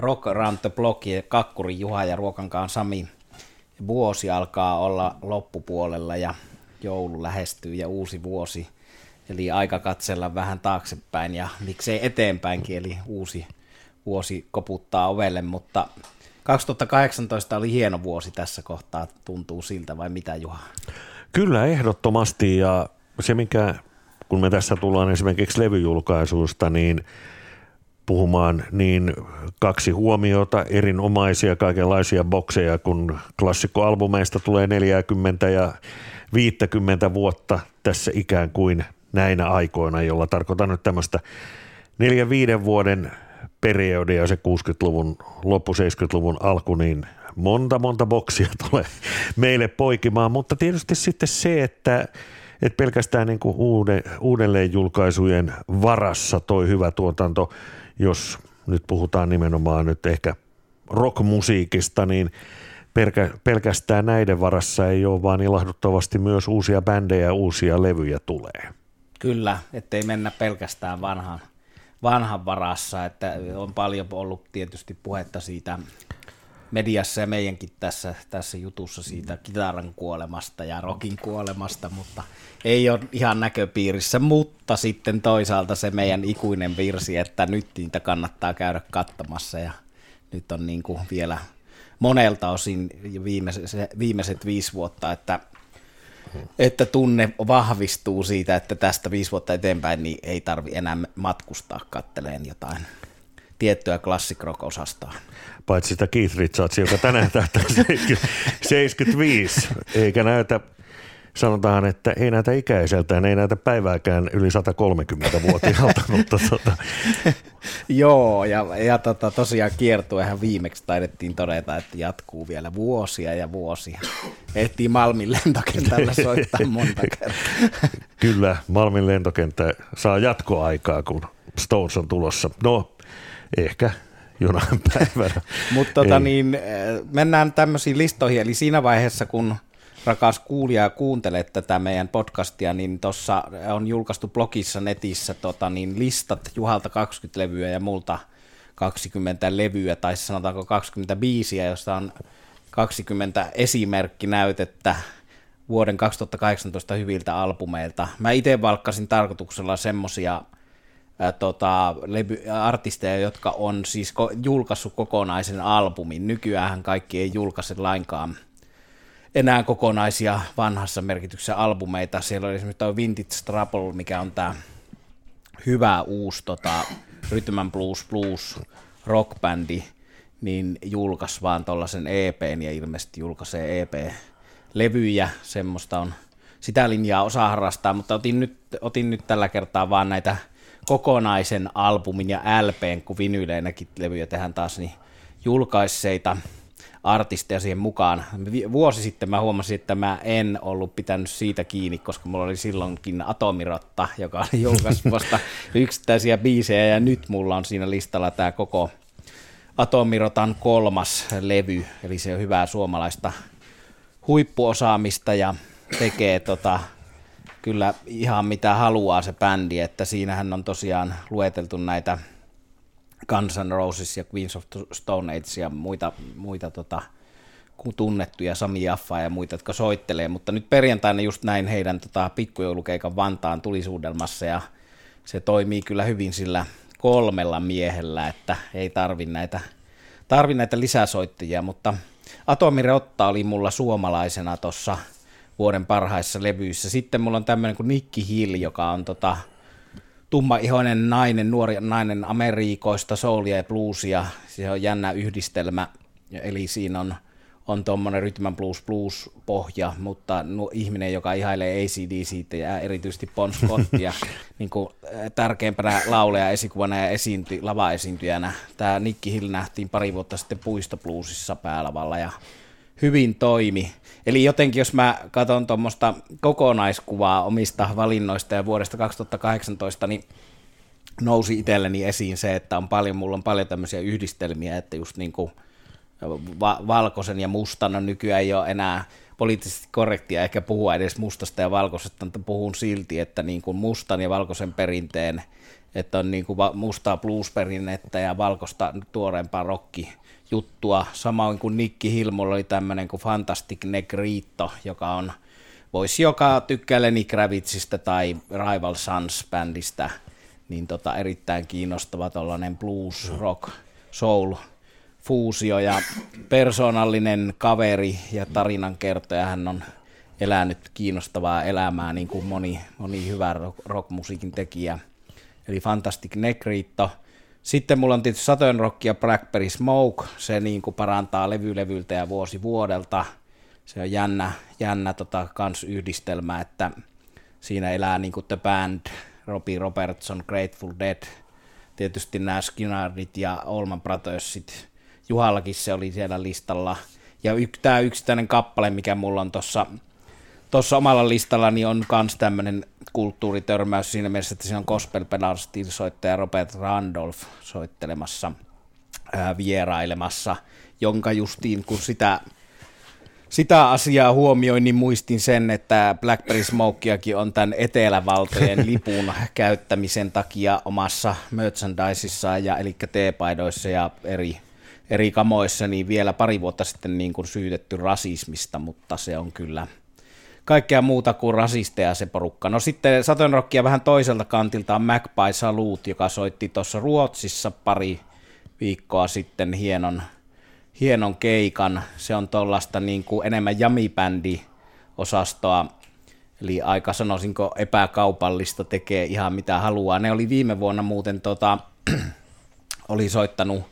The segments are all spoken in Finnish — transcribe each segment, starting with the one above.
Rock Around the Block ja Kakkuri Juha ja Ruokankaan Sami. Vuosi alkaa olla loppupuolella ja joulu lähestyy ja uusi vuosi. Eli aika katsella vähän taaksepäin ja miksei eteenpäinkin, eli uusi vuosi koputtaa ovelle, mutta 2018 oli hieno vuosi tässä kohtaa, tuntuu siltä vai mitä Juha? Kyllä ehdottomasti ja se mikä, kun me tässä tullaan esimerkiksi levyjulkaisuista, niin puhumaan niin kaksi huomiota, erinomaisia kaikenlaisia bokseja, kun klassikkoalbumeista tulee 40 ja 50 vuotta tässä ikään kuin näinä aikoina, jolla tarkoitan nyt tämmöistä neljän viiden vuoden periodia, se 60-luvun, loppu 70-luvun alku, niin monta monta boksia tulee meille poikimaan, mutta tietysti sitten se, että että pelkästään niin kuin uude, uudelleen julkaisujen varassa toi hyvä tuotanto, jos nyt puhutaan nimenomaan nyt ehkä rockmusiikista, niin pelkä, pelkästään näiden varassa ei ole, vaan ilahduttavasti myös uusia bändejä ja uusia levyjä tulee. Kyllä, ettei mennä pelkästään vanhan, vanhan varassa, että on paljon ollut tietysti puhetta siitä mediassa ja meidänkin tässä, tässä jutussa siitä kitaran kuolemasta ja rokin kuolemasta, mutta ei ole ihan näköpiirissä, mutta sitten toisaalta se meidän ikuinen virsi, että nyt niitä kannattaa käydä katsomassa ja nyt on niin kuin vielä monelta osin viimeiset, viimeiset viisi vuotta, että että tunne vahvistuu siitä, että tästä viisi vuotta eteenpäin niin ei tarvi enää matkustaa katteleen jotain tiettyä classic rock osastoa. Paitsi sitä Keith Richards, joka tänään tähtää 75, eikä näytä sanotaan, että ei näitä ikäiseltään, ei näitä päivääkään yli 130-vuotiaalta, mutta tota. Joo, ja, ja tota, tosiaan kiertuehän viimeksi taidettiin todeta, että jatkuu vielä vuosia ja vuosia. Ehtii Malmin lentokentällä soittaa monta kertaa. Kyllä, Malmin lentokenttä saa jatkoaikaa, kun Stones on tulossa. No, ehkä jonain päivänä. Mutta tota, niin, mennään tämmöisiin listoihin, eli siinä vaiheessa, kun – rakas kuulija kuuntelet tätä meidän podcastia, niin tuossa on julkaistu blogissa netissä tota, niin listat Juhalta 20 levyä ja multa 20 levyä, tai sanotaanko 25, josta on 20 esimerkkinäytettä vuoden 2018 hyviltä albumeilta. Mä itse valkkasin tarkoituksella semmosia tota, levy, artisteja, jotka on siis ko- julkaissut kokonaisen albumin. Nykyään kaikki ei julkaise lainkaan – enää kokonaisia vanhassa merkityksessä albumeita. Siellä oli esimerkiksi tuo Vintage Trouble, mikä on tämä hyvä uusi tota, Rhythm and Blues Blues rockbändi, niin julkaisi vaan tuollaisen EPn ja ilmeisesti julkaisee EP-levyjä, semmoista on sitä linjaa osa harrastaa, mutta otin nyt, otin nyt tällä kertaa vaan näitä kokonaisen albumin ja LPn, kun vinyleinäkin levyjä tehdään taas, niin julkaisseita artisteja siihen mukaan. Vuosi sitten mä huomasin, että mä en ollut pitänyt siitä kiinni, koska mulla oli silloinkin Atomirotta, joka oli julkaissut vasta yksittäisiä biisejä, ja nyt mulla on siinä listalla tämä koko Atomirotan kolmas levy, eli se on hyvää suomalaista huippuosaamista ja tekee tota, kyllä ihan mitä haluaa se bändi, että siinähän on tosiaan lueteltu näitä Guns N' Roses ja Queens of Stone Age ja muita, muita tota, tunnettuja, Sami Jaffa ja muita, jotka soittelee, mutta nyt perjantaina just näin heidän tota, pikkujoulukeikan Vantaan tulisuudelmassa ja se toimii kyllä hyvin sillä kolmella miehellä, että ei tarvi näitä, tarvi näitä lisäsoittajia, mutta Atomi Rotta oli mulla suomalaisena tuossa vuoden parhaissa levyissä. Sitten mulla on tämmöinen kuin Nikki Hill, joka on tota, tummaihoinen nainen, nuori nainen Amerikoista, soulia ja bluesia. Se on jännä yhdistelmä, eli siinä on, on tuommoinen rytmän blues blues pohja, mutta nu, ihminen, joka ihailee ACDC ja erityisesti Bon Scottia niin kuin tärkeimpänä lauleja esikuvana ja esiinty, lava-esiintyjänä. Tämä Nicky Hill nähtiin pari vuotta sitten puistobluesissa päälavalla ja hyvin toimi. Eli jotenkin, jos mä katson tuommoista kokonaiskuvaa omista valinnoista ja vuodesta 2018, niin nousi itselleni esiin se, että on paljon, mulla on paljon tämmöisiä yhdistelmiä, että just niin kuin va- valkoisen ja mustan, no nykyään ei enää poliittisesti korrektia ehkä puhua edes mustasta ja valkoisesta, mutta puhun silti, että niin kuin mustan ja valkoisen perinteen että on niin kuin mustaa bluesperinnettä ja valkoista tuoreempaa rokki juttua. Samoin kuin Nikki Hilmulla oli tämmöinen kuin Fantastic Negrito, joka on, voisi joka tykkää Lenny Kravitzista tai Rival Sons-bändistä, niin tota, erittäin kiinnostava tuollainen blues, rock, soul fuusio ja persoonallinen kaveri ja tarinankertoja. Hän on elänyt kiinnostavaa elämää, niin kuin moni, moni hyvä rockmusiikin tekijä. Eli Fantastic Negrito. Sitten mulla on tietysti Saturn Rock ja Blackberry Smoke. Se niin kuin parantaa levylevyltä ja vuosi vuodelta. Se on jännä, jännä tota, kans yhdistelmä, että siinä elää niin kuin The Band, Robbie Robertson, Grateful Dead, tietysti nämä Skinnardit ja Allman Brothersit. Juhallakin se oli siellä listalla. Ja y- tämä yksittäinen kappale, mikä mulla on tuossa tuossa omalla listallani on myös tämmöinen kulttuuritörmäys siinä mielessä, että siinä on gospel soittaja Robert Randolph soittelemassa, ää, vierailemassa, jonka justiin kun sitä, sitä asiaa huomioin, niin muistin sen, että Blackberry Smokeakin on tämän etelävaltojen lipun käyttämisen takia omassa merchandiseissaan, ja, eli teepaidoissa ja eri, eri kamoissa, niin vielä pari vuotta sitten niin kuin syytetty rasismista, mutta se on kyllä – kaikkea muuta kuin rasisteja se porukka. No sitten Saturn Rockia vähän toiselta kantilta on Magpie Salut, joka soitti tuossa Ruotsissa pari viikkoa sitten hienon, hienon keikan. Se on tuollaista niin kuin enemmän jamibändi osastoa, eli aika sanoisinko epäkaupallista, tekee ihan mitä haluaa. Ne oli viime vuonna muuten tota, oli soittanut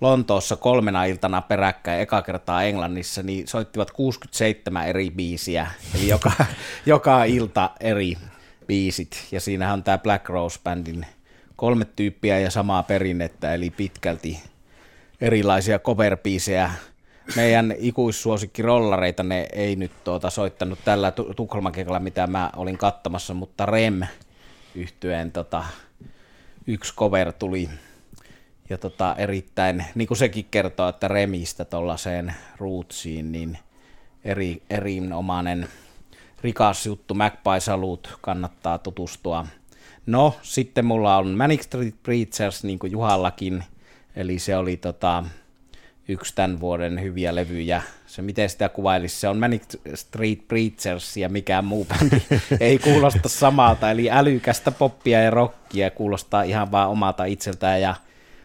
Lontoossa kolmena iltana peräkkäin eka kertaa Englannissa, niin soittivat 67 eri biisiä, eli joka, joka ilta eri biisit. Ja siinähän on tämä Black Rose Bandin kolme tyyppiä ja samaa perinnettä, eli pitkälti erilaisia cover Meidän ikuissuosikki rollareita ne ei nyt tuota soittanut tällä Tukholman mitä mä olin kattamassa, mutta Rem yhtyeen tota, yksi cover tuli ja tota, erittäin, niin kuin sekin kertoo, että remistä tuollaiseen rootsiin, niin eri, erinomainen rikas juttu, Magpie Salut, kannattaa tutustua. No, sitten mulla on Manic Street Preachers, niin kuin Juhallakin, eli se oli tota, yksi tämän vuoden hyviä levyjä. Se, miten sitä kuvailisi, se on Manic Street Preachers ja mikään muu bändi ei kuulosta samalta, eli älykästä poppia ja rockia kuulostaa ihan vaan omalta itseltään ja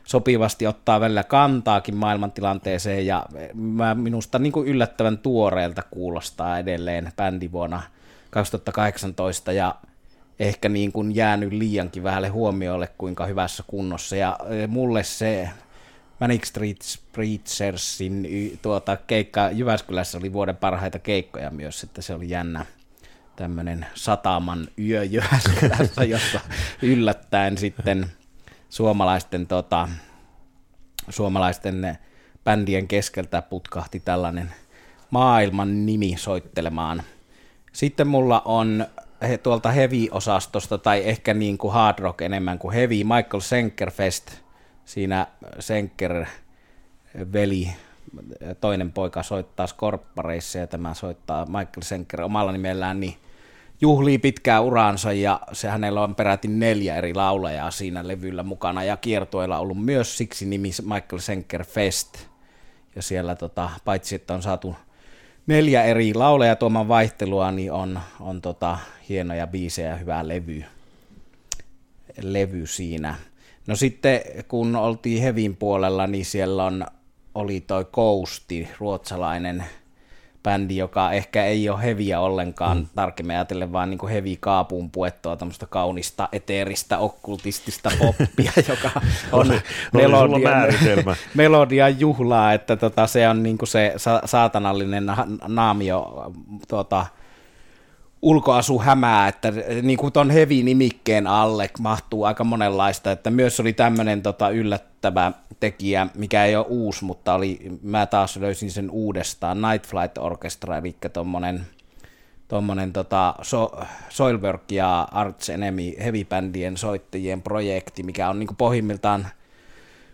sopivasti ottaa välillä kantaakin maailmantilanteeseen ja mä minusta niin kuin yllättävän tuoreelta kuulostaa edelleen bändi vuonna 2018 ja ehkä niin kuin jäänyt liiankin vähälle huomiolle, kuinka hyvässä kunnossa. Ja e, mulle se Manic Street Preachersin tuota, keikka Jyväskylässä oli vuoden parhaita keikkoja myös, että se oli jännä tämmöinen sataman yö Jyväskylässä, jossa yllättäen sitten – suomalaisten, tota, suomalaisten bändien keskeltä putkahti tällainen maailman nimi soittelemaan. Sitten mulla on he, tuolta heavy-osastosta, tai ehkä niin kuin hard rock enemmän kuin heavy, Michael Senkerfest. Siinä Senker veli, toinen poika soittaa skorppareissa ja tämä soittaa Michael Senker omalla nimellään, niin juhlii pitkää uraansa ja se hänellä on peräti neljä eri laulajaa siinä levyllä mukana ja kiertueella ollut myös siksi nimi Michael Senker Fest. Ja siellä tota, paitsi että on saatu neljä eri laulajaa tuoman vaihtelua, niin on, on tota, hienoja biisejä ja hyvä levy, levy siinä. No sitten kun oltiin Hevin puolella, niin siellä on, oli toi Kousti, ruotsalainen bändi, joka ehkä ei ole heviä ollenkaan mm. tarkemmin ajatellen, vaan niin hevi kaapuun puettua tämmöistä kaunista, eteeristä, okkultistista poppia, joka on melodian, melodian juhlaa, että tota, se on niin se sa- saatanallinen naamio tuota, ulkoasu hämää, että niin kuin ton heavy-nimikkeen alle mahtuu aika monenlaista, että myös oli tämmöinen tota, yllättävä tekijä, mikä ei ole uusi, mutta oli, mä taas löysin sen uudestaan, Night Flight Orchestra, eli tommonen, tommonen tota, so, Soilwork ja Arts Enemy heavy-bändien soittajien projekti, mikä on niin pohjimmiltaan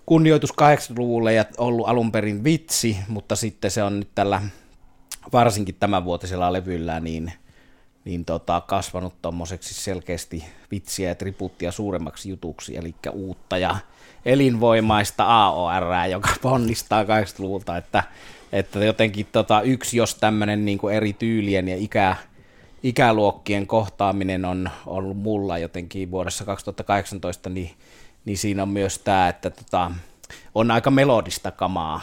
kunnioitus 80-luvulle ja ollut alun perin vitsi, mutta sitten se on nyt tällä varsinkin tämänvuotisella levyllä niin – niin tota, kasvanut tuommoiseksi selkeästi vitsiä ja tributtia suuremmaksi jutuksi, eli uutta ja elinvoimaista AOR, joka ponnistaa 80-luvulta, että, että jotenkin tota, yksi, jos tämmöinen niin eri tyylien ja ikä, ikäluokkien kohtaaminen on ollut mulla jotenkin vuodessa 2018, niin, niin siinä on myös tämä, että tota, on aika melodista kamaa,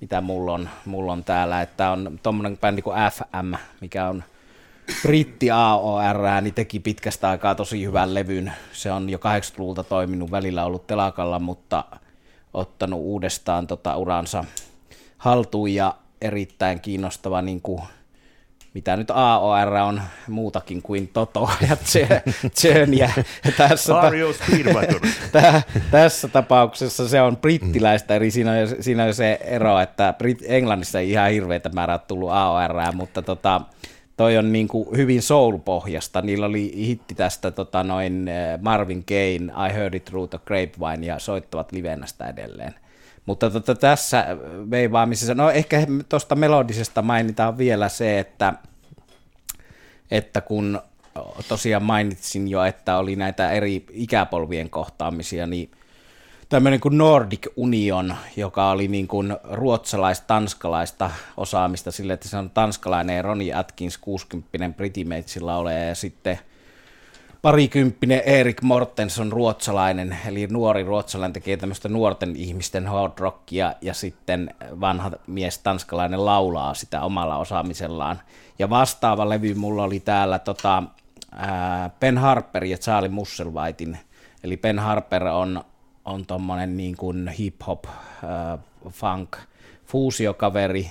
mitä mulla on, mulla on täällä, että on tuommoinen bändi kuin FM, mikä on britti AOR, niin teki pitkästä aikaa tosi hyvän levyn. Se on jo 80-luvulta toiminut, välillä ollut telakalla, mutta ottanut uudestaan tota uransa haltuun ja erittäin kiinnostava niin kuin mitä nyt AOR on muutakin kuin Toto ja Tjön. tässä, ta- tässä tapauksessa se on brittiläistä, eli siinä on, siinä on se ero, että Brit- Englannissa ei ihan hirveitä määrää tullut AOR, mutta tota, toi on niin kuin hyvin soul-pohjasta. Niillä oli hitti tästä tota, noin eh, Marvin Gaye, I Heard It Through the Grapevine, ja soittavat livenä sitä edelleen. Mutta tota, tässä veivaamisessa, no ehkä tuosta melodisesta mainitaan vielä se, että, että kun tosiaan mainitsin jo, että oli näitä eri ikäpolvien kohtaamisia, niin tämmöinen kuin Nordic Union, joka oli niin kuin ruotsalais-tanskalaista osaamista sille, että se on tanskalainen Ronnie Atkins, 60 Britimeitsillä ole ja sitten parikymppinen Erik Mortenson ruotsalainen, eli nuori ruotsalainen tekee tämmöistä nuorten ihmisten hard rockia ja sitten vanha mies tanskalainen laulaa sitä omalla osaamisellaan. Ja vastaava levy mulla oli täällä tota, ää, Ben Harper ja Charlie Musselwhitein, eli Ben Harper on, on tommonen niin kuin hip-hop, ää, funk, fuusiokaveri,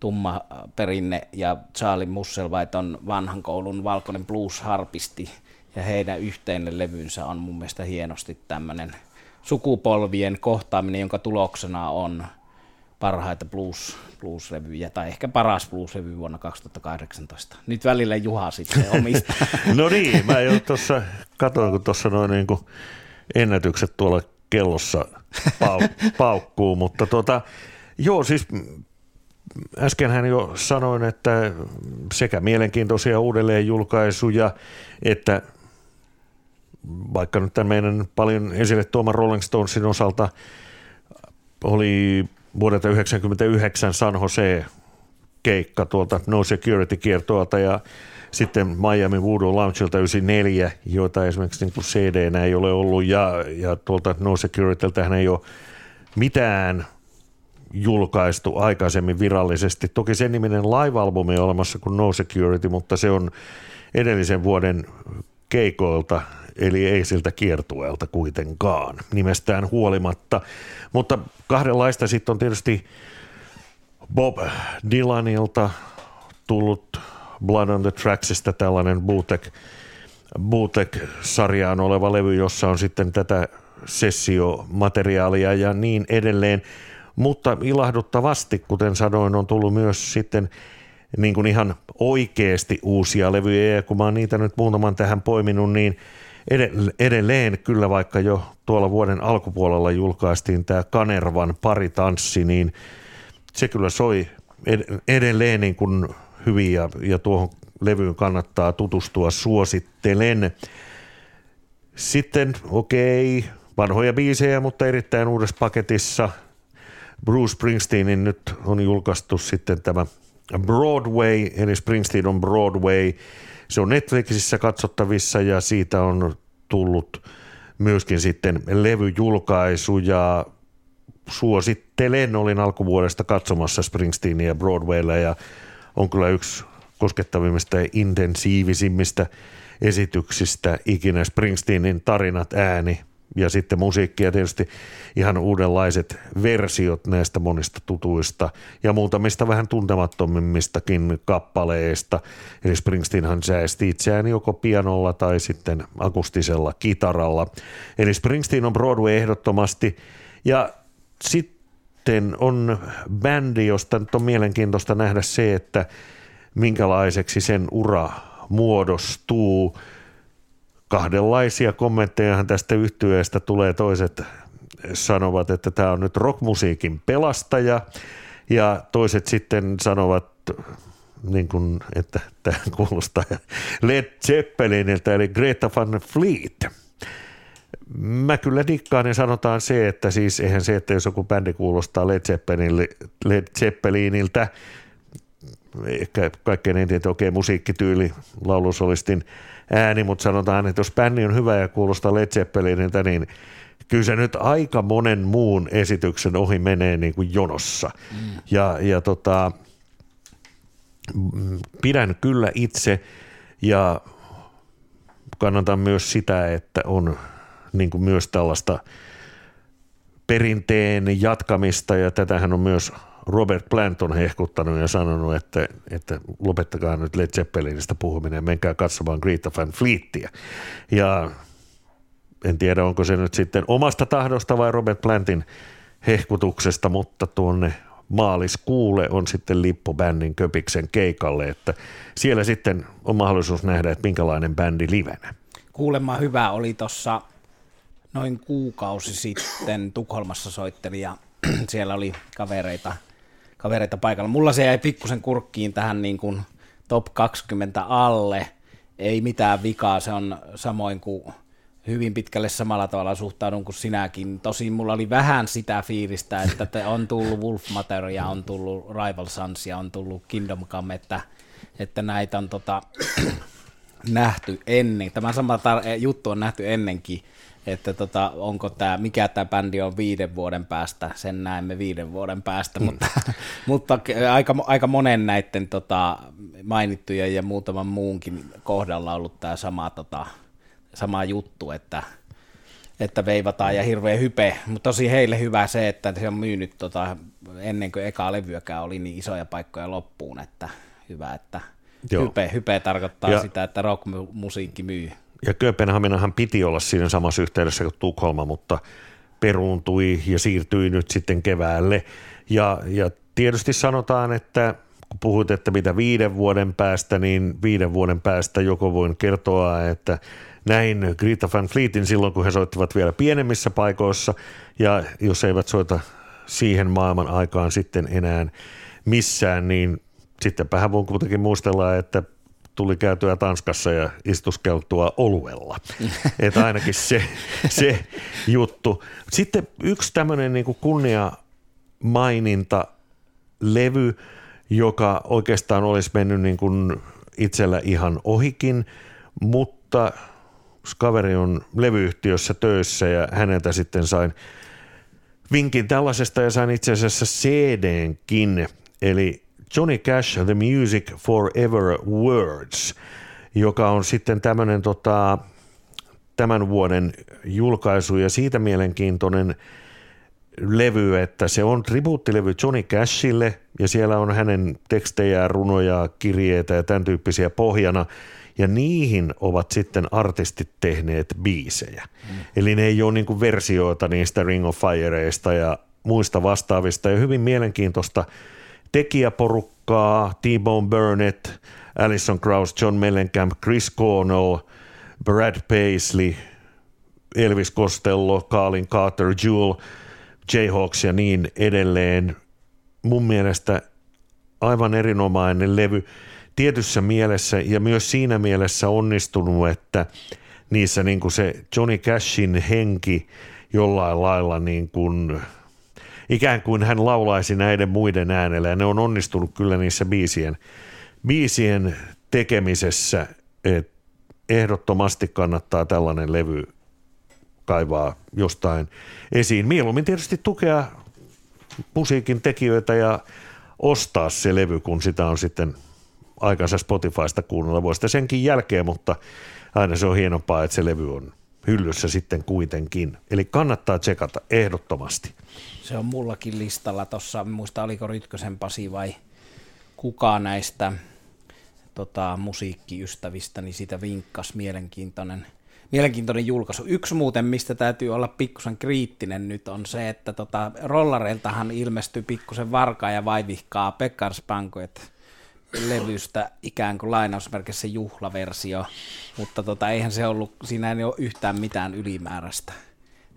tumma perinne ja Charlie Musselwhite on vanhan koulun valkoinen blues-harpisti ja heidän yhteinen levynsä on mun mielestä hienosti tämmöinen sukupolvien kohtaaminen, jonka tuloksena on parhaita blues, blues-levyjä, tai ehkä paras blues-levy vuonna 2018. Nyt välillä Juha sitten omista. no niin, mä jo tuossa katsoin, kun tuossa noin niin ennätykset tuolla kellossa pau- paukkuu, mutta tota, joo siis äskenhän jo sanoin, että sekä mielenkiintoisia uudelleenjulkaisuja, että vaikka nyt tämän meidän paljon esille tuoman Rolling Stonesin osalta oli vuodelta 1999 San Jose keikka tuolta No Security kiertoalta ja sitten Miami Voodoo Loungeilta 94, joita esimerkiksi niin cd ei ole ollut ja, ja tuolta No Securityltä ei ole mitään julkaistu aikaisemmin virallisesti. Toki sen niminen live-albumi on olemassa kuin No Security, mutta se on edellisen vuoden keikoilta, eli ei siltä kiertueelta kuitenkaan, nimestään huolimatta. Mutta kahdenlaista sitten on tietysti Bob Dylanilta tullut Blood on the Tracksista tällainen bootleg, bootleg-sarjaan oleva levy, jossa on sitten tätä sessiomateriaalia ja niin edelleen. Mutta ilahduttavasti, kuten sanoin, on tullut myös sitten niin kuin ihan oikeasti uusia levyjä, ja kun mä oon niitä nyt muutaman tähän poiminut, niin edelleen kyllä vaikka jo tuolla vuoden alkupuolella julkaistiin tämä Kanervan paritanssi, niin se kyllä soi edelleen niin kuin hyvin ja, ja tuohon levyyn kannattaa tutustua, suosittelen. Sitten okei, okay, vanhoja biisejä, mutta erittäin uudessa paketissa – Bruce Springsteenin nyt on julkaistu sitten tämä Broadway, eli Springsteen on Broadway. Se on Netflixissä katsottavissa ja siitä on tullut myöskin sitten levyjulkaisu ja suosittelen, olin alkuvuodesta katsomassa Springsteenia Broadwaylla ja on kyllä yksi koskettavimmista ja intensiivisimmistä esityksistä ikinä Springsteenin tarinat ääni ja sitten musiikki ja tietysti ihan uudenlaiset versiot näistä monista tutuista ja muutamista vähän tuntemattomimmistakin kappaleista. Eli Springsteenhan säästi itseään joko pianolla tai sitten akustisella kitaralla. Eli Springsteen on Broadway ehdottomasti ja sitten on bändi, josta nyt on mielenkiintoista nähdä se, että minkälaiseksi sen ura muodostuu – kahdenlaisia kommentteja tästä yhtyeestä tulee. Toiset sanovat, että tämä on nyt rockmusiikin pelastaja ja toiset sitten sanovat niin kuin, että tämä kuulostaa Led Zeppeliniltä, eli Greta Van Fleet. Mä kyllä dikkaan ja sanotaan se, että siis eihän se, että jos joku bändi kuulostaa Led, Led Zeppeliniltä, ehkä kaikkein eniten, okei, musiikkityyli, laulusolistin ääni, mutta sanotaan, että jos bändi on hyvä ja kuulostaa Led Zeppeliniltä, niin kyllä se nyt aika monen muun esityksen ohi menee niin kuin jonossa. Mm. Ja, ja tota, pidän kyllä itse ja kannatan myös sitä, että on niin kuin myös tällaista perinteen jatkamista ja tätähän on myös Robert Plant on hehkuttanut ja sanonut, että, että lopettakaa nyt Led Zeppelinistä puhuminen menkää katsomaan Greta Van Fleetia. Ja en tiedä, onko se nyt sitten omasta tahdosta vai Robert Plantin hehkutuksesta, mutta tuonne maaliskuulle on sitten lippu bändin Köpiksen keikalle, että siellä sitten on mahdollisuus nähdä, että minkälainen bändi livenä. Kuulemma hyvä oli tuossa noin kuukausi sitten Tukholmassa soitteli ja siellä oli kavereita, kavereita paikalla. Mulla se jäi pikkusen kurkkiin tähän niin kuin top 20 alle, ei mitään vikaa, se on samoin kuin hyvin pitkälle samalla tavalla suhtaudun kuin sinäkin. Tosin mulla oli vähän sitä fiilistä, että on tullut Wolf Matter ja on tullut Rival Sons ja on tullut Kingdom Come, että, että näitä on tota, nähty ennen. Tämä sama tar- juttu on nähty ennenkin, että tota, onko tämä, mikä tämä bändi on viiden vuoden päästä, sen näemme viiden vuoden päästä, mm. mutta, mutta aika, aika monen näiden tota, mainittujen ja muutaman muunkin kohdalla ollut tämä sama tota, sama juttu, että, että veivataan ja hirveä hype, mutta tosi heille hyvä se, että se on myynyt tota, ennen kuin eka levyäkään oli niin isoja paikkoja loppuun, että hyvä, että Joo. hype, hype tarkoittaa ja, sitä, että rockmusiikki myy. Ja Kööpenhaminahan piti olla siinä samassa yhteydessä kuin Tukholma, mutta peruuntui ja siirtyi nyt sitten keväälle. Ja, ja tietysti sanotaan, että kun puhut, että mitä viiden vuoden päästä, niin viiden vuoden päästä joko voin kertoa, että näin Greta Van Fleetin silloin, kun he soittivat vielä pienemmissä paikoissa, ja jos eivät soita siihen maailman aikaan sitten enää missään, niin sittenpä voin kuitenkin muistella, että tuli käytyä Tanskassa ja istuskeltua oluella. Että ainakin se, se juttu. Sitten yksi tämmöinen niin kunnia maininta levy, joka oikeastaan olisi mennyt niin kuin itsellä ihan ohikin, mutta kaveri on levyyhtiössä töissä ja häneltä sitten sain vinkin tällaisesta ja sain itse asiassa CDnkin, eli Johnny Cash The Music Forever Words, joka on sitten tämmöinen tota, tämän vuoden julkaisu ja siitä mielenkiintoinen levy, että se on tribuuttilevy Johnny Cashille ja siellä on hänen tekstejä, runoja, kirjeitä ja tämän tyyppisiä pohjana – ja niihin ovat sitten artistit tehneet biisejä. Mm. Eli ne ei ole niin kuin versioita niistä Ring of Fireista ja muista vastaavista ja hyvin mielenkiintoista tekijäporukkaa, T-Bone Burnett, Alison Krauss, John Mellencamp, Chris Cornell, Brad Paisley, Elvis Costello, Colin Carter, Jewel, Jayhawks ja niin edelleen. Mun mielestä aivan erinomainen levy tietyssä mielessä ja myös siinä mielessä onnistunut, että niissä niin kuin se Johnny Cashin henki jollain lailla niin kuin, ikään kuin hän laulaisi näiden muiden äänellä ja ne on onnistunut kyllä niissä biisien, biisien tekemisessä, että ehdottomasti kannattaa tällainen levy kaivaa jostain esiin. Mieluummin tietysti tukea musiikin tekijöitä ja ostaa se levy, kun sitä on sitten aikansa Spotifysta kuunnella. Voi sitä senkin jälkeen, mutta aina se on hienompaa, että se levy on hyllyssä sitten kuitenkin. Eli kannattaa tsekata ehdottomasti. Se on mullakin listalla tuossa, muista oliko Rytkösen Pasi vai kuka näistä tota, musiikkiystävistä, niin sitä vinkkas mielenkiintoinen, mielenkiintoinen julkaisu. Yksi muuten, mistä täytyy olla pikkusen kriittinen nyt, on se, että tota, rollareiltahan ilmestyy pikkusen varkaa ja vaivihkaa Pekkarspanko, että levystä ikään kuin lainausmerkissä juhlaversio, mutta tota, eihän se ollut, siinä ei ole yhtään mitään ylimääräistä.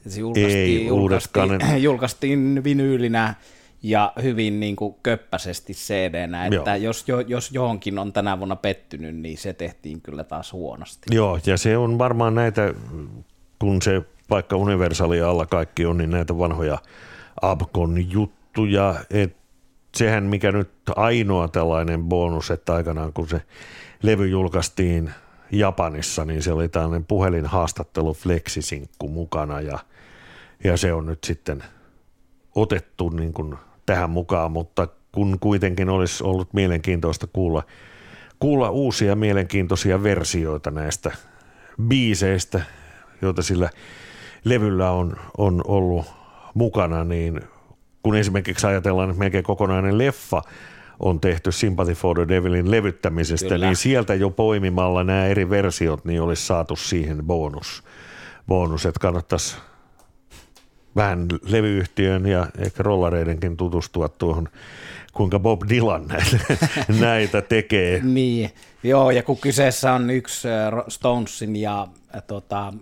Se julkaistiin, ei, julkaistiin, julkaistiin vinyylinä ja hyvin niin kuin köppäisesti cd että jos, jo, jos johonkin on tänä vuonna pettynyt, niin se tehtiin kyllä taas huonosti. Joo, ja se on varmaan näitä, kun se vaikka universali alla kaikki on, niin näitä vanhoja Abcon juttuja, että sehän mikä nyt ainoa tällainen bonus, että aikanaan kun se levy julkaistiin Japanissa, niin se oli tällainen puhelinhaastattelu Flexisinkku mukana ja, ja se on nyt sitten otettu niin kuin tähän mukaan, mutta kun kuitenkin olisi ollut mielenkiintoista kuulla, kuulla uusia mielenkiintoisia versioita näistä biiseistä, joita sillä levyllä on, on ollut mukana, niin kun esimerkiksi ajatellaan, että melkein kokonainen leffa on tehty Sympathy for the Devilin levyttämisestä, Kyllä. niin sieltä jo poimimalla nämä eri versiot, niin olisi saatu siihen bonus, bonus että kannattaisi vähän levyyhtiön ja ehkä rollareidenkin tutustua tuohon, kuinka Bob Dylan näitä, näitä tekee. Niin, joo, ja kun kyseessä on yksi Stonesin ja tota,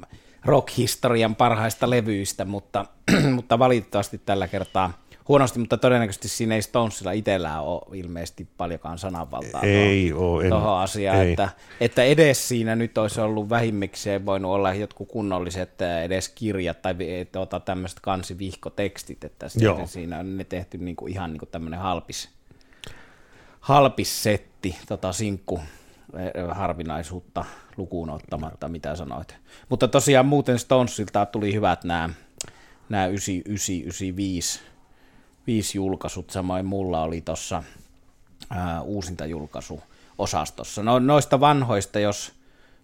rock-historian parhaista levyistä, mutta, mutta valitettavasti tällä kertaa huonosti, mutta todennäköisesti siinä ei Stonesilla itsellään ole ilmeisesti paljonkaan sananvaltaa ei tuohon, tuohon asiaan, ei. Että, että edes siinä nyt olisi ollut vähimmikseen voinut olla jotkut kunnolliset edes kirjat tai tuota, tämmöiset kansivihkotekstit, että siinä, siinä on ne tehty niin kuin, ihan niin kuin tämmöinen halpis, halpis setti, tota, sinkku eh, harvinaisuutta lukuun ottamatta, mitä sanoit. Mutta tosiaan muuten Stonesilta tuli hyvät nämä, nämä 99, 95 viisi julkaisut, samoin mulla oli tuossa uusinta julkaisu osastossa. No, noista vanhoista, jos,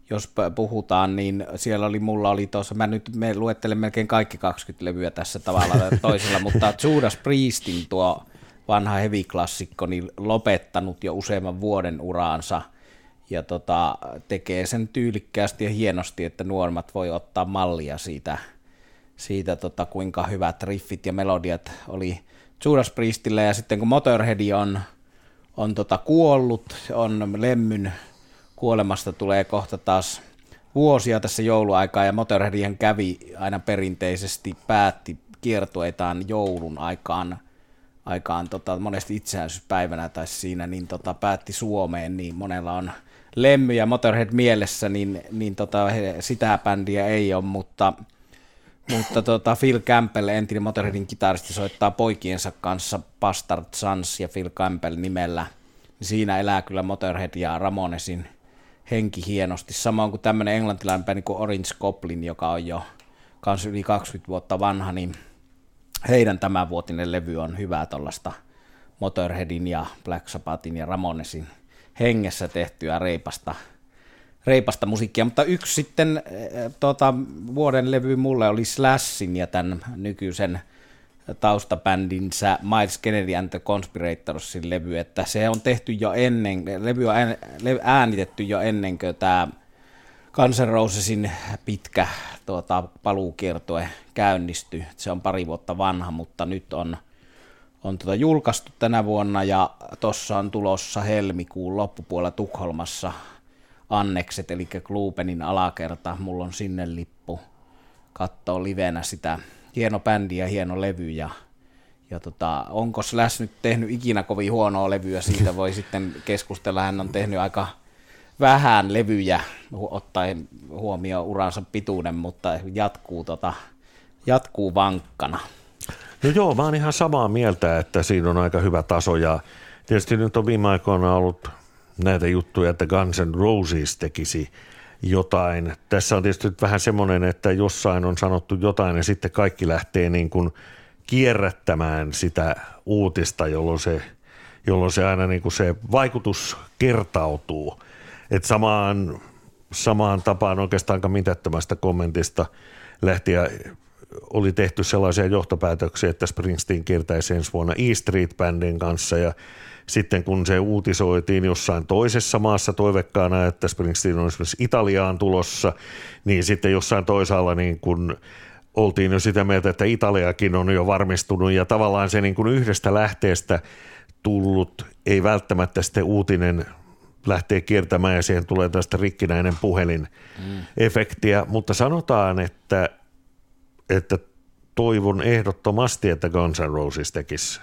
jos puhutaan, niin siellä oli, mulla oli tuossa, mä nyt me luettelen melkein kaikki 20 levyä tässä tavalla toisella, mutta Judas Priestin tuo vanha heavy-klassikko, niin lopettanut jo useamman vuoden uraansa ja tota, tekee sen tyylikkäästi ja hienosti, että nuormat voi ottaa mallia siitä, siitä tota, kuinka hyvät riffit ja melodiat oli Judas Priestille ja sitten kun Motorhead on, on tota kuollut, on Lemmyn kuolemasta tulee kohta taas vuosia tässä jouluaikaa ja Motorheadien kävi aina perinteisesti päätti kiertueitaan joulun aikaan, aikaan tota, monesti itsenäisyyspäivänä tai siinä, niin tota, päätti Suomeen, niin monella on Lemmy ja Motorhead mielessä, niin, niin tota, he, sitä bändiä ei ole, mutta mutta tota, Phil Campbell, entinen Motorheadin kitaristi, soittaa poikiensa kanssa Bastard Sons ja Phil Campbell nimellä. Siinä elää kyllä Motorhead ja Ramonesin henki hienosti. Samoin kuin tämmöinen englantilainen bändi kuin Orange Goblin, joka on jo kans yli 20 vuotta vanha, niin heidän tämänvuotinen levy on hyvää tuollaista Motorheadin ja Black Sabbathin ja Ramonesin hengessä tehtyä reipasta reipasta musiikkia, mutta yksi sitten tuota, vuoden levy mulle oli Slashin ja tämän nykyisen taustabändinsä Miles Kennedy and the Conspiratorsin levy, että se on tehty jo ennen, levy on äänitetty jo ennen kuin tämä Guns N' Rosesin pitkä tuota, paluukiertue käynnistyi. Se on pari vuotta vanha, mutta nyt on, on tuota julkaistu tänä vuonna ja tuossa on tulossa helmikuun loppupuolella Tukholmassa annekset, eli Klubenin alakerta, mulla on sinne lippu katsoa livenä sitä. Hieno bändi ja hieno levy ja, ja tota, onko Slash nyt tehnyt ikinä kovin huonoa levyä, siitä voi sitten keskustella, hän on tehnyt aika vähän levyjä ottaen huomioon uransa pituuden, mutta jatkuu, tota, jatkuu vankkana. No joo, mä oon ihan samaa mieltä, että siinä on aika hyvä taso ja tietysti nyt on viime aikoina ollut näitä juttuja, että Guns N' Roses tekisi jotain. Tässä on tietysti vähän semmoinen, että jossain on sanottu jotain ja sitten kaikki lähtee niin kuin kierrättämään sitä uutista, jolloin se, jolloin se aina niin kuin se vaikutus kertautuu. Et samaan, samaan tapaan oikeastaan mitättömästä kommentista lähtiä oli tehty sellaisia johtopäätöksiä, että Springsteen kiertäisi ensi vuonna E Street Bandin kanssa ja sitten kun se uutisoitiin jossain toisessa maassa toivekkaana, että Springsteen on esimerkiksi Italiaan tulossa, niin sitten jossain toisaalla niin kun oltiin jo sitä mieltä, että Italiakin on jo varmistunut ja tavallaan se niin kuin yhdestä lähteestä tullut, ei välttämättä sitten uutinen lähtee kiertämään ja siihen tulee tästä rikkinäinen puhelin mm. efektiä, mutta sanotaan, että, että toivon ehdottomasti, että Guns N' Roses tekisi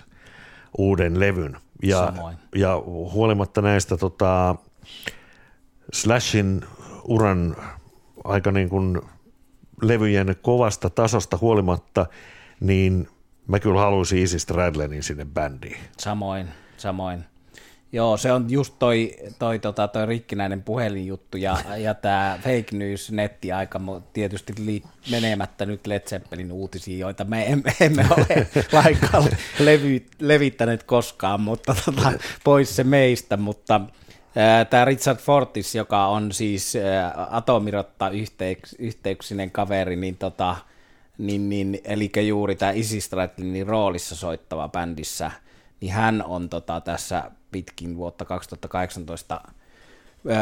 uuden levyn. Ja, Samoin. ja huolimatta näistä tota, Slashin uran aika niin kuin levyjen kovasta tasosta huolimatta, niin mä kyllä haluaisin Easy Stradlenin sinne bändiin. Samoin, samoin. Joo, se on just toi, toi, tota, toi rikkinäinen puhelinjuttu ja, ja tämä fake news nettiaika tietysti li, menemättä nyt Led Zeppelin uutisiin, joita me emme, emme ole lainkaan levy, levittäneet koskaan, mutta tota, pois se meistä, mutta Tämä Richard Fortis, joka on siis Atomirotta yhteyks, yhteyksinen kaveri, niin, tota, niin, niin eli juuri tämä Isi Stratlinin roolissa soittava bändissä, niin hän on tota, tässä pitkin vuotta 2018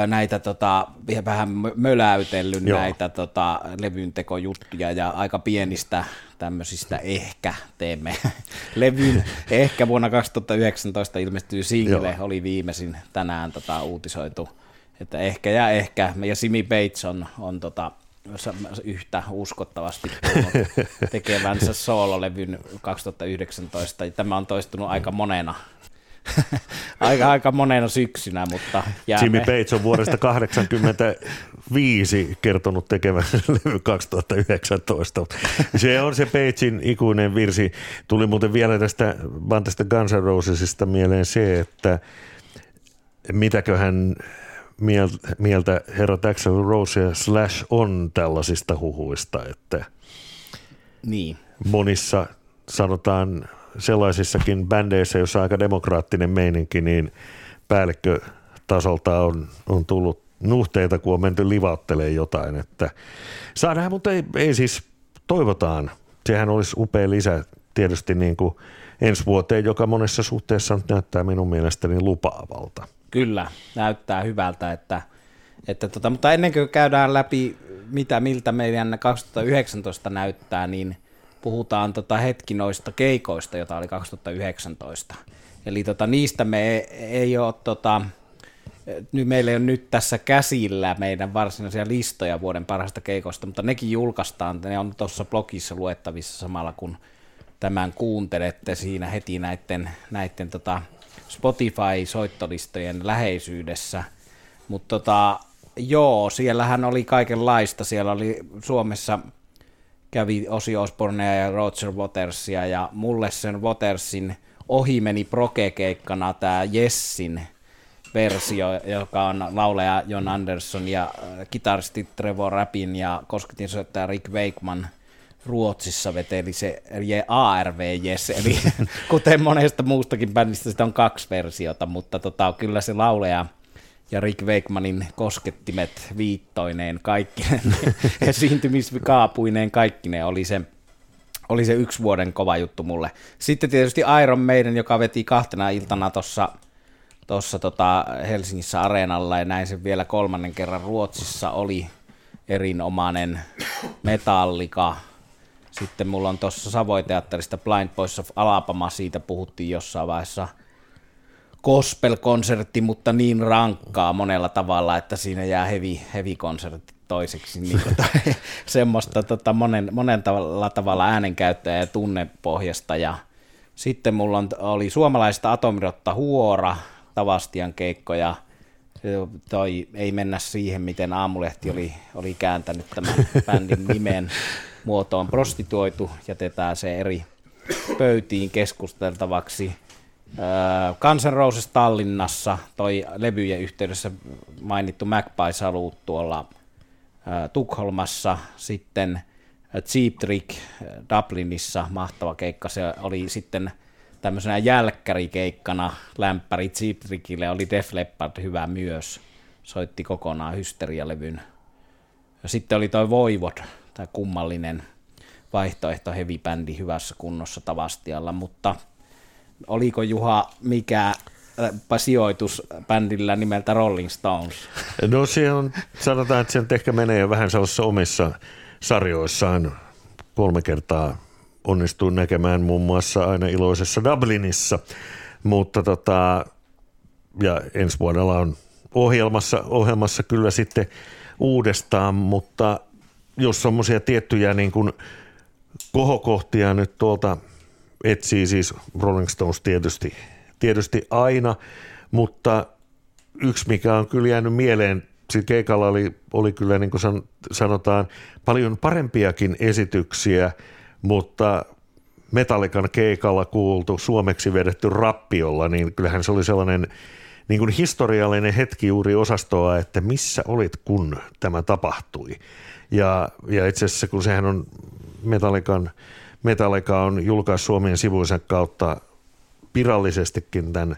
näitä tota, vähän möläytellyt Joo. näitä tota, levyntekojuttuja ja aika pienistä tämmöisistä ehkä teemme levyn. Ehkä vuonna 2019 ilmestyy single, Joo. oli viimeisin tänään tota, uutisoitu. Että ehkä ja ehkä, ja Simi Bates on, on tota, yhtä uskottavasti tekevänsä soololevyn 2019. Tämä on toistunut aika monena aika, aika monena syksynä, mutta jäämme. Jimmy Bates on vuodesta 1985 kertonut tekevän levy 2019. Se on se Batesin ikuinen virsi. Tuli muuten vielä tästä, vaan tästä Guns N' Rosesista mieleen se, että mitäköhän mieltä herra Axel Rose ja Slash on tällaisista huhuista, että niin. monissa sanotaan sellaisissakin bändeissä, jossa on aika demokraattinen meininki, niin päällikkötasolta on, on tullut nuhteita, kun on menty livauttelemaan jotain. Että saa nähdä, mutta ei, ei siis toivotaan. Sehän olisi upea lisä tietysti niin kuin ensi vuoteen, joka monessa suhteessa näyttää minun mielestäni lupaavalta. Kyllä, näyttää hyvältä, että, että tota, mutta ennen kuin käydään läpi, mitä, miltä meidän 2019 näyttää, niin puhutaan tota hetki noista keikoista, joita oli 2019. Eli tota, niistä me ei, ei ole, tota, nyt meillä ei ole nyt tässä käsillä meidän varsinaisia listoja vuoden parhaista keikoista, mutta nekin julkaistaan, ne on tuossa blogissa luettavissa samalla kun tämän kuuntelette siinä heti näiden, näiden tota Spotify-soittolistojen läheisyydessä. Mutta tota, joo, siellähän oli kaikenlaista. Siellä oli Suomessa kävi Osi Osbornea ja Roger Watersia, ja mulle sen Watersin ohi meni proke-keikkana tämä Jessin versio, joka on lauleja John Anderson ja äh, kitaristi Trevor Rappin ja kosketin soittaja Rick Wakeman Ruotsissa veteli se ARV Yes, eli kuten monesta muustakin bändistä sitä on kaksi versiota, mutta tota, kyllä se lauleja ja Rick Wakemanin koskettimet viittoineen kaikkineen, esiintymiskaapuineen kaikkineen oli se, oli se yksi vuoden kova juttu mulle. Sitten tietysti Iron Maiden, joka veti kahtena iltana tuossa tossa tota Helsingissä areenalla ja näin sen vielä kolmannen kerran Ruotsissa oli erinomainen metallika. Sitten mulla on tuossa Savoiteatterista Blind Boys of Alabama, siitä puhuttiin jossain vaiheessa – gospel-konsertti, mutta niin rankkaa monella tavalla, että siinä jää heavy, heavy konsertti toiseksi. Niin tota, semmoista tota, monen, monen tavalla, tavalla äänenkäyttöä ja tunnepohjasta. Ja sitten mulla on, oli suomalaista Atomirotta Huora, Tavastian keikkoja. Toi, ei mennä siihen, miten Aamulehti oli, oli kääntänyt tämän bändin nimen muotoon prostituoitu. Jätetään se eri pöytiin keskusteltavaksi. Guns N' Roses Tallinnassa, toi levyjen yhteydessä mainittu Magpie Salut tuolla Tukholmassa, sitten Cheap Trick Dublinissa, mahtava keikka, se oli sitten tämmöisenä jälkkärikeikkana. Lämpäri Cheap Trickille, oli Def Leppard hyvä myös, soitti kokonaan hysterialevyn. Ja sitten oli toi Voivod, tämä kummallinen vaihtoehto heavy bändi hyvässä kunnossa Tavastialla, mutta – oliko Juha mikä sijoitus bändillä nimeltä Rolling Stones? No se on, sanotaan, että se ehkä menee jo vähän sellaisissa omissa sarjoissaan. Kolme kertaa onnistuin näkemään muun muassa aina iloisessa Dublinissa, mutta tota, ja ensi vuodella on ohjelmassa, ohjelmassa kyllä sitten uudestaan, mutta jos semmoisia tiettyjä niin kuin kohokohtia nyt tuolta – etsii siis Rolling Stones tietysti, tietysti aina, mutta yksi mikä on kyllä jäänyt mieleen, sillä keikalla oli, oli kyllä niin kuin sanotaan paljon parempiakin esityksiä, mutta Metallikan keikalla kuultu, suomeksi vedetty rappiolla, niin kyllähän se oli sellainen niin kuin historiallinen hetki juuri osastoa, että missä olit, kun tämä tapahtui. Ja, ja itse asiassa, kun sehän on Metallikan, Metallica on julkaissut Suomen sivuisen kautta virallisestikin tämän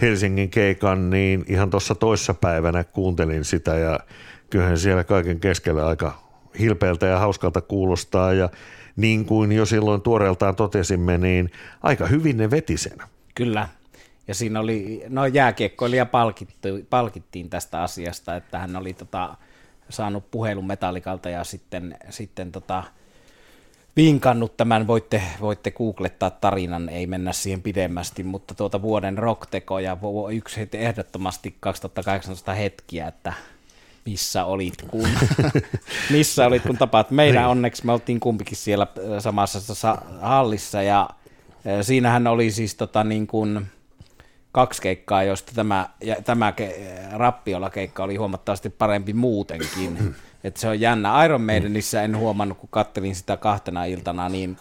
Helsingin keikan, niin ihan tuossa toissa päivänä kuuntelin sitä ja kyllähän siellä kaiken keskellä aika hilpeältä ja hauskalta kuulostaa ja niin kuin jo silloin tuoreeltaan totesimme, niin aika hyvin ne veti sen. Kyllä, ja siinä oli, no jääkiekkoilija palkittiin, palkittiin tästä asiasta, että hän oli tota, saanut puhelun metallikalta ja sitten, sitten tota, vinkannut tämän, voitte, voitte googlettaa tarinan, ei mennä siihen pidemmästi, mutta tuota vuoden rockteko ja yksi ehdottomasti 2018 hetkiä, että missä olit kun, missä olit kun tapaat. Meidän niin. onneksi me oltiin kumpikin siellä äh, samassa hallissa ja äh, siinähän oli siis tota niin kuin, kaksi keikkaa, joista tämä, ja tämä ke, rappiolla keikka oli huomattavasti parempi muutenkin. Että se on jännä. Iron Maidenissä en huomannut, kun kattelin sitä kahtena iltana, niin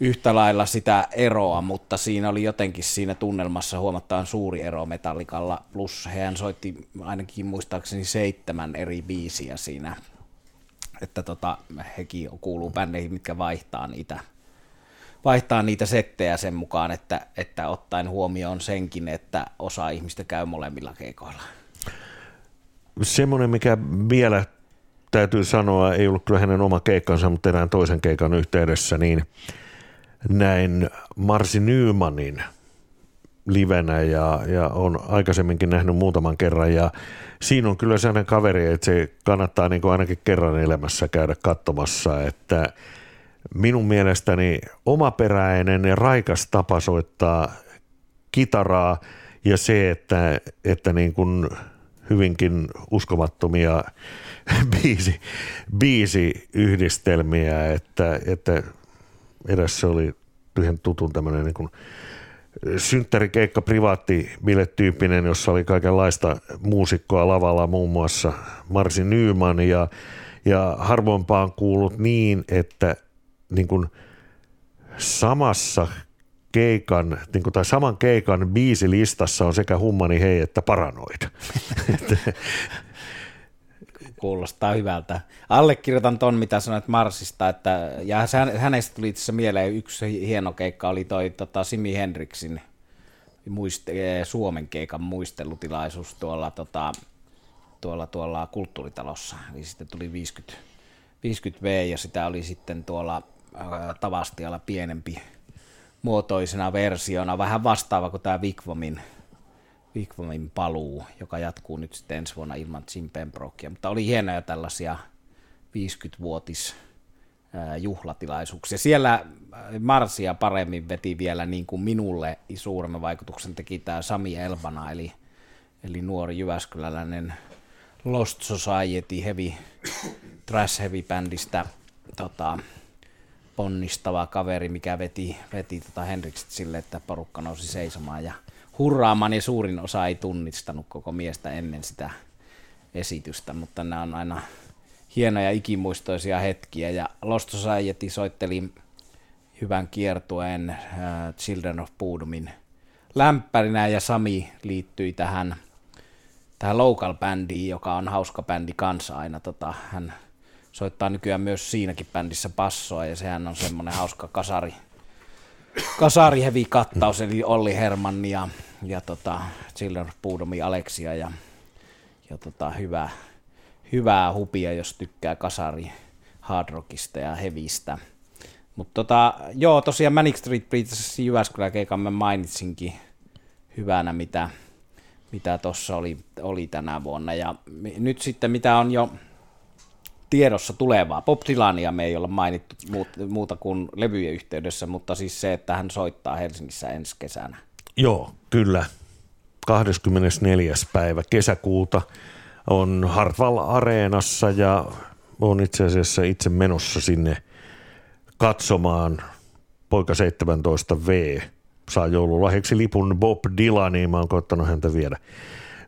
yhtä lailla sitä eroa, mutta siinä oli jotenkin siinä tunnelmassa huomattavan suuri ero Metallikalla, plus hän soitti ainakin muistaakseni seitsemän eri biisiä siinä, että tota, hekin kuuluu bändeihin, mitkä vaihtaa niitä vaihtaa niitä settejä sen mukaan, että, että ottaen huomioon senkin, että osa ihmistä käy molemmilla keikoilla. Semmoinen, mikä vielä täytyy sanoa, ei ollut kyllä hänen oma keikkansa, mutta erään toisen keikan yhteydessä, niin näin Marsi Nymanin livenä ja, ja on aikaisemminkin nähnyt muutaman kerran. Ja siinä on kyllä sellainen kaveri, että se kannattaa niin kuin ainakin kerran elämässä käydä katsomassa, että minun mielestäni omaperäinen ja raikas tapa soittaa kitaraa ja se, että, että niin kuin hyvinkin uskomattomia biisi, biisi-yhdistelmiä, että, että edessä oli yhden tutun tämmöinen niin synttärikeikka privaatti tyyppinen, jossa oli kaikenlaista muusikkoa lavalla, muun muassa Marsi Nyman ja, ja harvoinpaan kuullut niin, että niin kuin samassa keikan, niin kuin, tai saman keikan biisilistassa on sekä Hummani Hei että Paranoid. Kuulostaa hyvältä. Allekirjoitan ton, mitä sanoit Marsista, että, ja hänestä tuli itse mieleen yksi hieno keikka, oli toi tota, Simi Henriksin muist, eh, Suomen keikan muistelutilaisuus tuolla, tota, tuolla, tuolla kulttuuritalossa. Eli sitten tuli 50, 50V ja sitä oli sitten tuolla Tavastialla pienempi muotoisena versiona, vähän vastaava kuin tämä Vikvomin, Vikvomin paluu, joka jatkuu nyt sitten ensi vuonna ilman Jim Pembrokea. Mutta oli hienoja tällaisia 50-vuotis juhlatilaisuuksia. Siellä Marsia paremmin veti vielä niin kuin minulle suuremman vaikutuksen teki tämä Sami Elbana, eli, eli nuori Jyväskyläläinen Lost Society heavy, trash heavy bändistä tota, ponnistava kaveri, mikä veti, veti tota Henrikset sille, että porukka nousi seisomaan ja hurraamaan ja suurin osa ei tunnistanut koko miestä ennen sitä esitystä, mutta nämä on aina hienoja ikimuistoisia hetkiä ja Lost Society soitteli hyvän kiertueen äh, Children of Boodomin lämpärinä ja Sami liittyi tähän, tähän local bändiin, joka on hauska bändi kanssa aina. Tota, hän soittaa nykyään myös siinäkin bändissä passoa ja sehän on semmoinen hauska kasari, kasari heavy kattaus, eli Olli Hermanni ja, ja tota, Children Puudomi Aleksia ja, ja tota, hyvää, hyvää hupia, jos tykkää kasari hardrockista ja hevistä. Mutta tota, joo, tosiaan Manic Street Preachers Jyväskylän keikan mä mainitsinkin hyvänä, mitä mitä tuossa oli, oli tänä vuonna. Ja nyt sitten, mitä on jo tiedossa tulevaa. Bob Dylania me ei olla mainittu muuta kuin levyjen yhteydessä, mutta siis se, että hän soittaa Helsingissä ensi kesänä. Joo, kyllä. 24. päivä kesäkuuta on Hartwall Areenassa ja on itse asiassa itse menossa sinne katsomaan poika 17V saa joululahjaksi lipun Bob Dylaniin. Mä oon koittanut häntä viedä,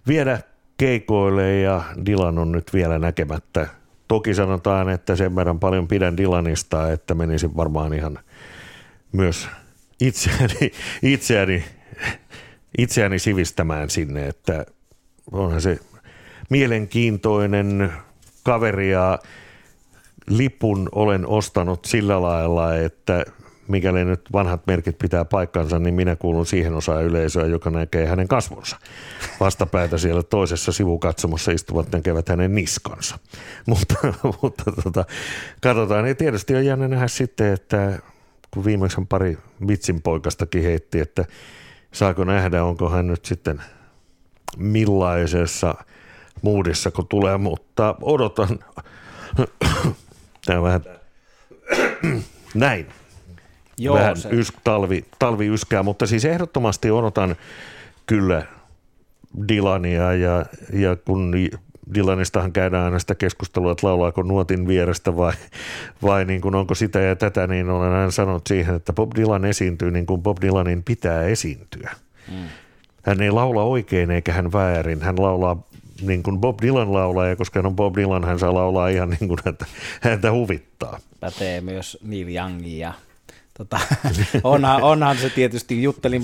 viedä keikoille ja Dylan on nyt vielä näkemättä. Toki sanotaan, että sen verran paljon pidän Dylanista, että menisin varmaan ihan myös itseäni, itseäni, itseäni sivistämään sinne, että onhan se mielenkiintoinen kaveri ja lipun olen ostanut sillä lailla, että mikäli nyt vanhat merkit pitää paikkansa, niin minä kuulun siihen osaan yleisöä, joka näkee hänen kasvonsa. Vastapäätä siellä toisessa sivukatsomossa istuvat näkevät hänen niskansa. Mutta, mutta tota, katsotaan, niin tietysti on jännä nähdä sitten, että kun viimeksi pari vitsin poikastakin heitti, että saako nähdä, onko hän nyt sitten millaisessa muudissa, kun tulee, mutta odotan. Tämä vähän näin. Joo, vähän se. Ys, talvi, talvi yskää, mutta siis ehdottomasti odotan kyllä Dilania ja, ja kun Dylanistahan käydään aina sitä keskustelua, että laulaako nuotin vierestä vai, vai niin kuin onko sitä ja tätä, niin olen aina sanonut siihen, että Bob Dylan esiintyy niin kuin Bob Dylanin pitää esiintyä. Mm. Hän ei laula oikein eikä hän väärin, hän laulaa niin kuin Bob Dylan laulaa, ja koska hän on Bob Dylan, hän saa laulaa ihan niin kuin häntä, häntä huvittaa. Pätee myös Neil Youngin ja tota, onhan, onhan, se tietysti, juttelin,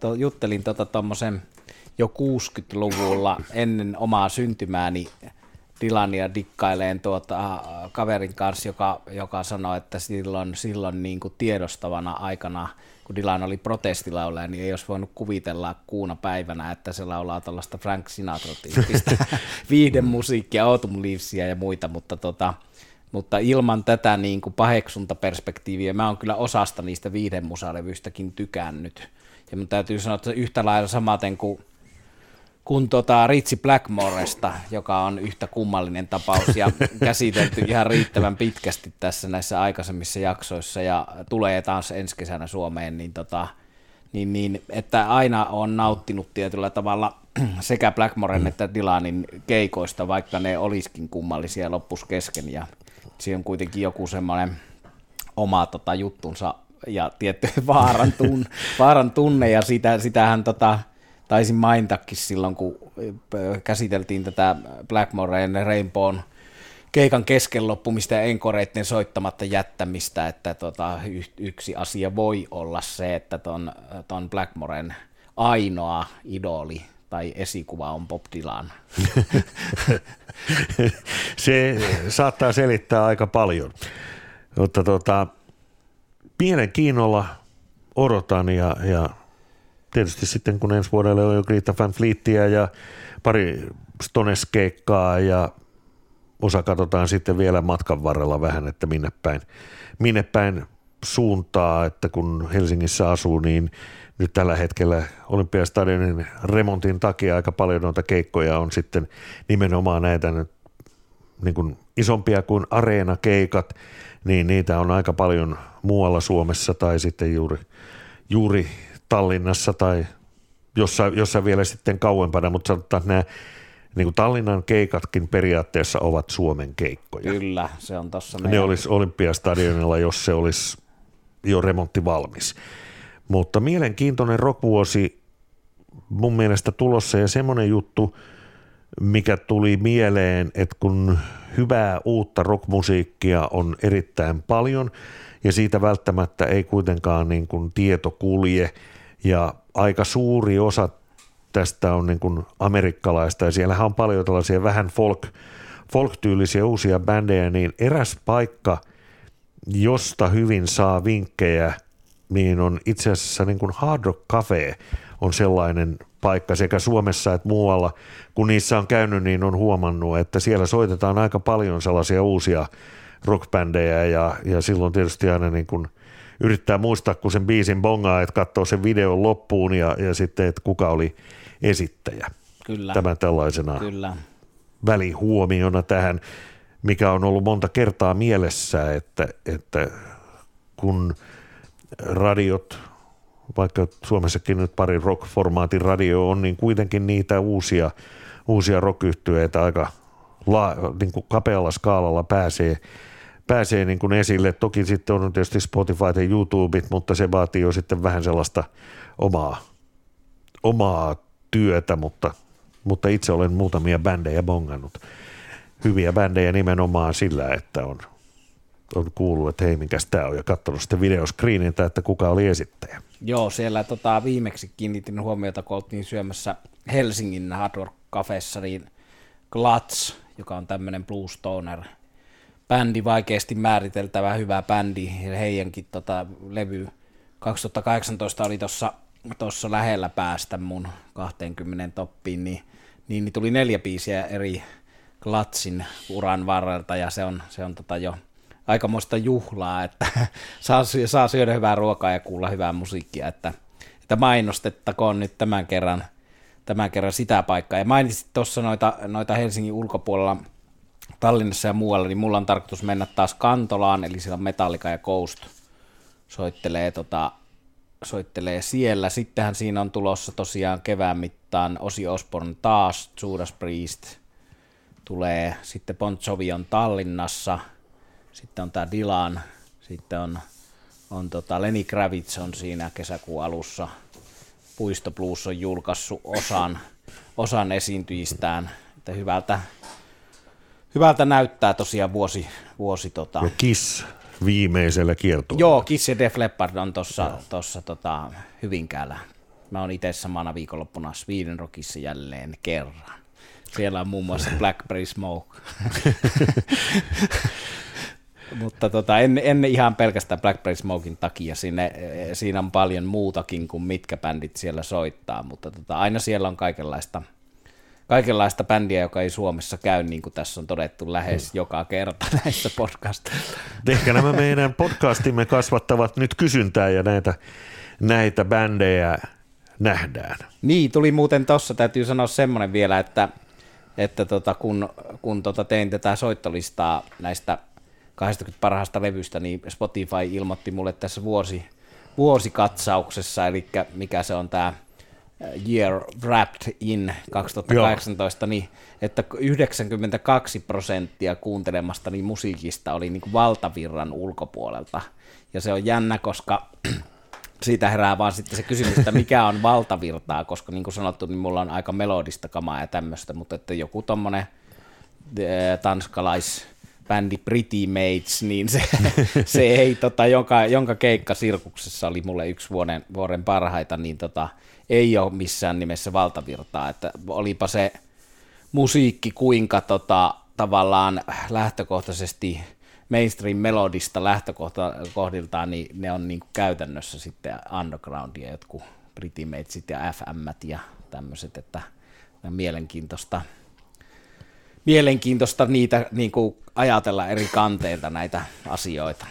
to, juttelin tota tommosen jo 60-luvulla ennen omaa syntymääni Dylania dikkaileen tuota, kaverin kanssa, joka, joka sanoi, että silloin, silloin niin kuin tiedostavana aikana – kun Dylan oli protestilaulaja, niin ei olisi voinut kuvitella kuuna päivänä, että se laulaa tällaista Frank Sinatra-tyyppistä viiden musiikkia, Autumn Leavesia ja muita, mutta, tota, mutta ilman tätä niin kuin paheksuntaperspektiiviä, mä oon kyllä osasta niistä viiden musalevystäkin tykännyt. Ja mun täytyy sanoa, että yhtä lailla samaten kuin kuin tota Ritsi Blackmoresta, joka on yhtä kummallinen tapaus ja käsitelty ihan riittävän pitkästi tässä näissä aikaisemmissa jaksoissa ja tulee taas ensi kesänä Suomeen, niin, tota, niin, niin että aina on nauttinut tietyllä tavalla sekä Blackmoren että Dylanin keikoista, vaikka ne olisikin kummallisia loppus kesken ja siinä on kuitenkin joku semmoinen oma tota, juttunsa ja tietty vaaran, tunne, vaaran tunne ja sitä, sitähän tota, taisin mainitakin silloin, kun käsiteltiin tätä Blackmoreen Rainbown keikan kesken loppumista ja enkoreiden soittamatta jättämistä, että tota, yksi asia voi olla se, että ton, ton Blackmoren ainoa idoli tai esikuva on Bob Dylan. se saattaa selittää aika paljon, mutta tota, pienen kiinnolla odotan ja, ja tietysti sitten kun ensi vuodelle on jo Greta Van Fleetia ja pari Stones-keikkaa ja osa katsotaan sitten vielä matkan varrella vähän, että minne päin, minne päin suuntaa, että kun Helsingissä asuu, niin nyt tällä hetkellä Olympiastadionin remontin takia aika paljon noita keikkoja on sitten nimenomaan näitä nyt niin kuin isompia kuin areenakeikat, niin niitä on aika paljon muualla Suomessa tai sitten juuri, juuri Tallinnassa tai jossain, jossain vielä sitten kauempana, mutta sanotaan, että nämä niin kuin Tallinnan keikatkin periaatteessa ovat Suomen keikkoja. Kyllä, se on tuossa Ne olisi Olympiastadionilla, jos se olisi jo remontti valmis. Mutta mielenkiintoinen rockvuosi mun mielestä tulossa ja semmoinen juttu, mikä tuli mieleen, että kun hyvää uutta rockmusiikkia on erittäin paljon ja siitä välttämättä ei kuitenkaan niin kuin tieto kulje – ja aika suuri osa tästä on niin kuin amerikkalaista ja siellähän on paljon tällaisia vähän folk, folk-tyylisiä uusia bändejä, niin eräs paikka, josta hyvin saa vinkkejä, niin on itse asiassa niin kuin Hard Rock Cafe on sellainen paikka sekä Suomessa että muualla, kun niissä on käynyt, niin on huomannut, että siellä soitetaan aika paljon sellaisia uusia rockbändejä ja, ja silloin tietysti aina niin kuin – yrittää muistaa, kun sen biisin bongaa, että katsoo sen videon loppuun ja, ja sitten, että kuka oli esittäjä. Kyllä. Tämä tällaisena Kyllä. välihuomiona tähän, mikä on ollut monta kertaa mielessä, että, että kun radiot, vaikka Suomessakin nyt pari rock-formaatin radio on, niin kuitenkin niitä uusia, uusia rock aika la, niin kuin kapealla skaalalla pääsee pääsee niin kuin esille. Toki sitten on tietysti Spotify ja YouTubeit, mutta se vaatii jo sitten vähän sellaista omaa, omaa työtä, mutta, mutta itse olen muutamia bändejä bongannut. Hyviä bändejä nimenomaan sillä, että on, on kuullut, että hei, mikäs tämä on, ja katsonut sitten videoskriiniltä, että kuka oli esittäjä. Joo, siellä tota, viimeksi kiinnitin huomiota, kun oltiin syömässä Helsingin Hard Rock Cafessa, niin Glats, joka on tämmöinen blues stoner bändi, vaikeasti määriteltävä hyvä bändi, heidänkin tota, levy 2018 oli tuossa tossa lähellä päästä mun 20 toppiin, niin, niin, niin tuli neljä biisiä eri Glatsin uran varrelta, ja se on, se on tota jo aikamoista juhlaa, että saa, saa syödä hyvää ruokaa ja kuulla hyvää musiikkia, että, että mainostettakoon nyt tämän kerran, tämän kerran sitä paikkaa. Ja mainitsit tuossa noita, noita Helsingin ulkopuolella Tallinnassa ja muualla, niin mulla on tarkoitus mennä taas Kantolaan, eli siellä Metallica ja Ghost soittelee, tota, soittelee siellä. Sittenhän siinä on tulossa tosiaan kevään mittaan Osi Osborne taas, Judas Priest tulee, sitten Bon Jovi on Tallinnassa – sitten on tämä Dylan, sitten on, on tota Lenny Kravitz on siinä kesäkuun alussa. Puisto Blues on julkaissut osan, osan esiintyjistään, että hyvältä, hyvältä näyttää tosiaan vuosi, vuosi tota... Ja Kiss viimeisellä kiertueella. Joo, Kiss ja Def Leppard on tuossa tossa, tota, Hyvinkäällä. Mä oon itse samana viikonloppuna Sweden Rockissa jälleen kerran. Siellä on muun muassa Blackberry Smoke. mutta tota, en, en ihan pelkästään Blackberry Smokin takia, Sinne, siinä on paljon muutakin kuin mitkä bändit siellä soittaa, mutta tota, aina siellä on kaikenlaista, kaikenlaista bändiä, joka ei Suomessa käy, niin kuin tässä on todettu lähes mm. joka kerta näissä podcasteissa. Ehkä nämä meidän podcastimme kasvattavat nyt kysyntää ja näitä, näitä bändejä nähdään. Niin, tuli muuten tuossa, täytyy sanoa semmoinen vielä, että, että tota, kun, kun tota tein tätä soittolistaa näistä 20 parhaasta levystä, niin Spotify ilmoitti mulle tässä vuosi, vuosikatsauksessa, eli mikä se on tämä Year Wrapped in 2018, niin että 92 prosenttia kuuntelemastani musiikista oli niin kuin valtavirran ulkopuolelta. Ja se on jännä, koska siitä herää vaan sitten se kysymys, että mikä on valtavirtaa, koska niin kuin sanottu, niin mulla on aika melodista kamaa ja tämmöistä, mutta että joku tommonen tanskalais bändi Pretty Mates, niin se, se ei, tota, jonka, jonka keikka Sirkuksessa oli mulle yksi vuoden, vuoden parhaita, niin tota, ei ole missään nimessä valtavirtaa, että olipa se musiikki kuinka tota, tavallaan lähtökohtaisesti mainstream melodista lähtökohdiltaan, niin ne on niin kuin käytännössä sitten undergroundia, jotkut Pretty Matesit ja FM ja tämmöiset, että mielenkiintoista mielenkiintoista niitä niin kuin ajatella eri kanteilta näitä asioita.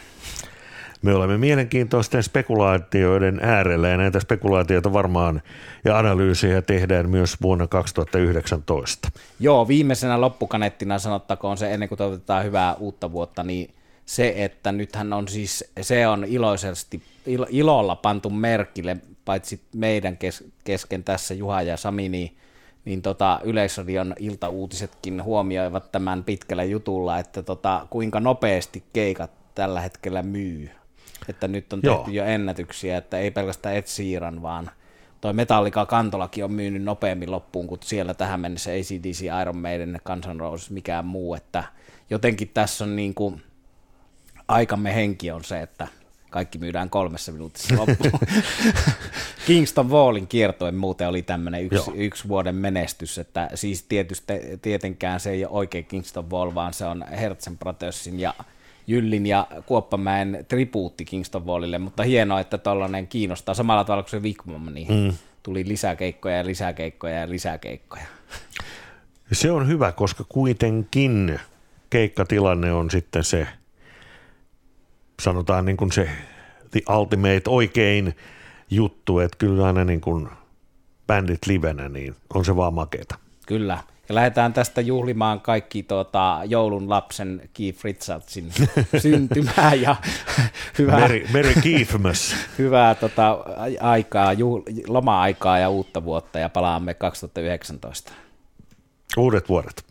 Me olemme mielenkiintoisten spekulaatioiden äärellä ja näitä spekulaatioita varmaan ja analyysejä tehdään myös vuonna 2019. Joo, viimeisenä loppukanettina sanottakoon se ennen kuin toivotetaan hyvää uutta vuotta, niin se, että nythän on siis, se on iloisesti, ilolla pantu merkille, paitsi meidän kesken tässä Juha ja Sami, niin niin tota, Yleisradion iltauutisetkin huomioivat tämän pitkällä jutulla, että tota, kuinka nopeasti keikat tällä hetkellä myy. Että nyt on tehty Joo. jo ennätyksiä, että ei pelkästään Ed Sheeran, vaan toi Metallica Kantolakin on myynyt nopeammin loppuun kuin siellä tähän mennessä ACDC, Iron Maiden, Guns N' Roses, mikään muu, että jotenkin tässä on niin kuin, aikamme henki on se, että kaikki myydään kolmessa minuutissa loppuun. Kingston Wallin kiertue muuten oli tämmöinen yksi, yksi vuoden menestys, että siis tietysti tietenkään se ei ole oikein Kingston Wall, vaan se on Hertzen Brothersin ja Jyllin ja Kuoppamäen tribuutti Kingston Wallille, mutta hienoa, että tollainen kiinnostaa samalla tavalla kuin se Wigmom, niin mm. tuli lisäkeikkoja ja lisäkeikkoja ja lisäkeikkoja. Se on hyvä, koska kuitenkin keikkatilanne on sitten se, sanotaan niin kuin se the ultimate oikein juttu, että kyllä aina niin kuin bändit livenä, niin on se vaan makeeta. Kyllä. Ja lähdetään tästä juhlimaan kaikki tuota, joulun lapsen Keith Richardsin syntymää ja hyvää, Merry, Merry Keithmas. hyvää tota, aikaa, juhl, loma-aikaa ja uutta vuotta ja palaamme 2019. Uudet vuodet.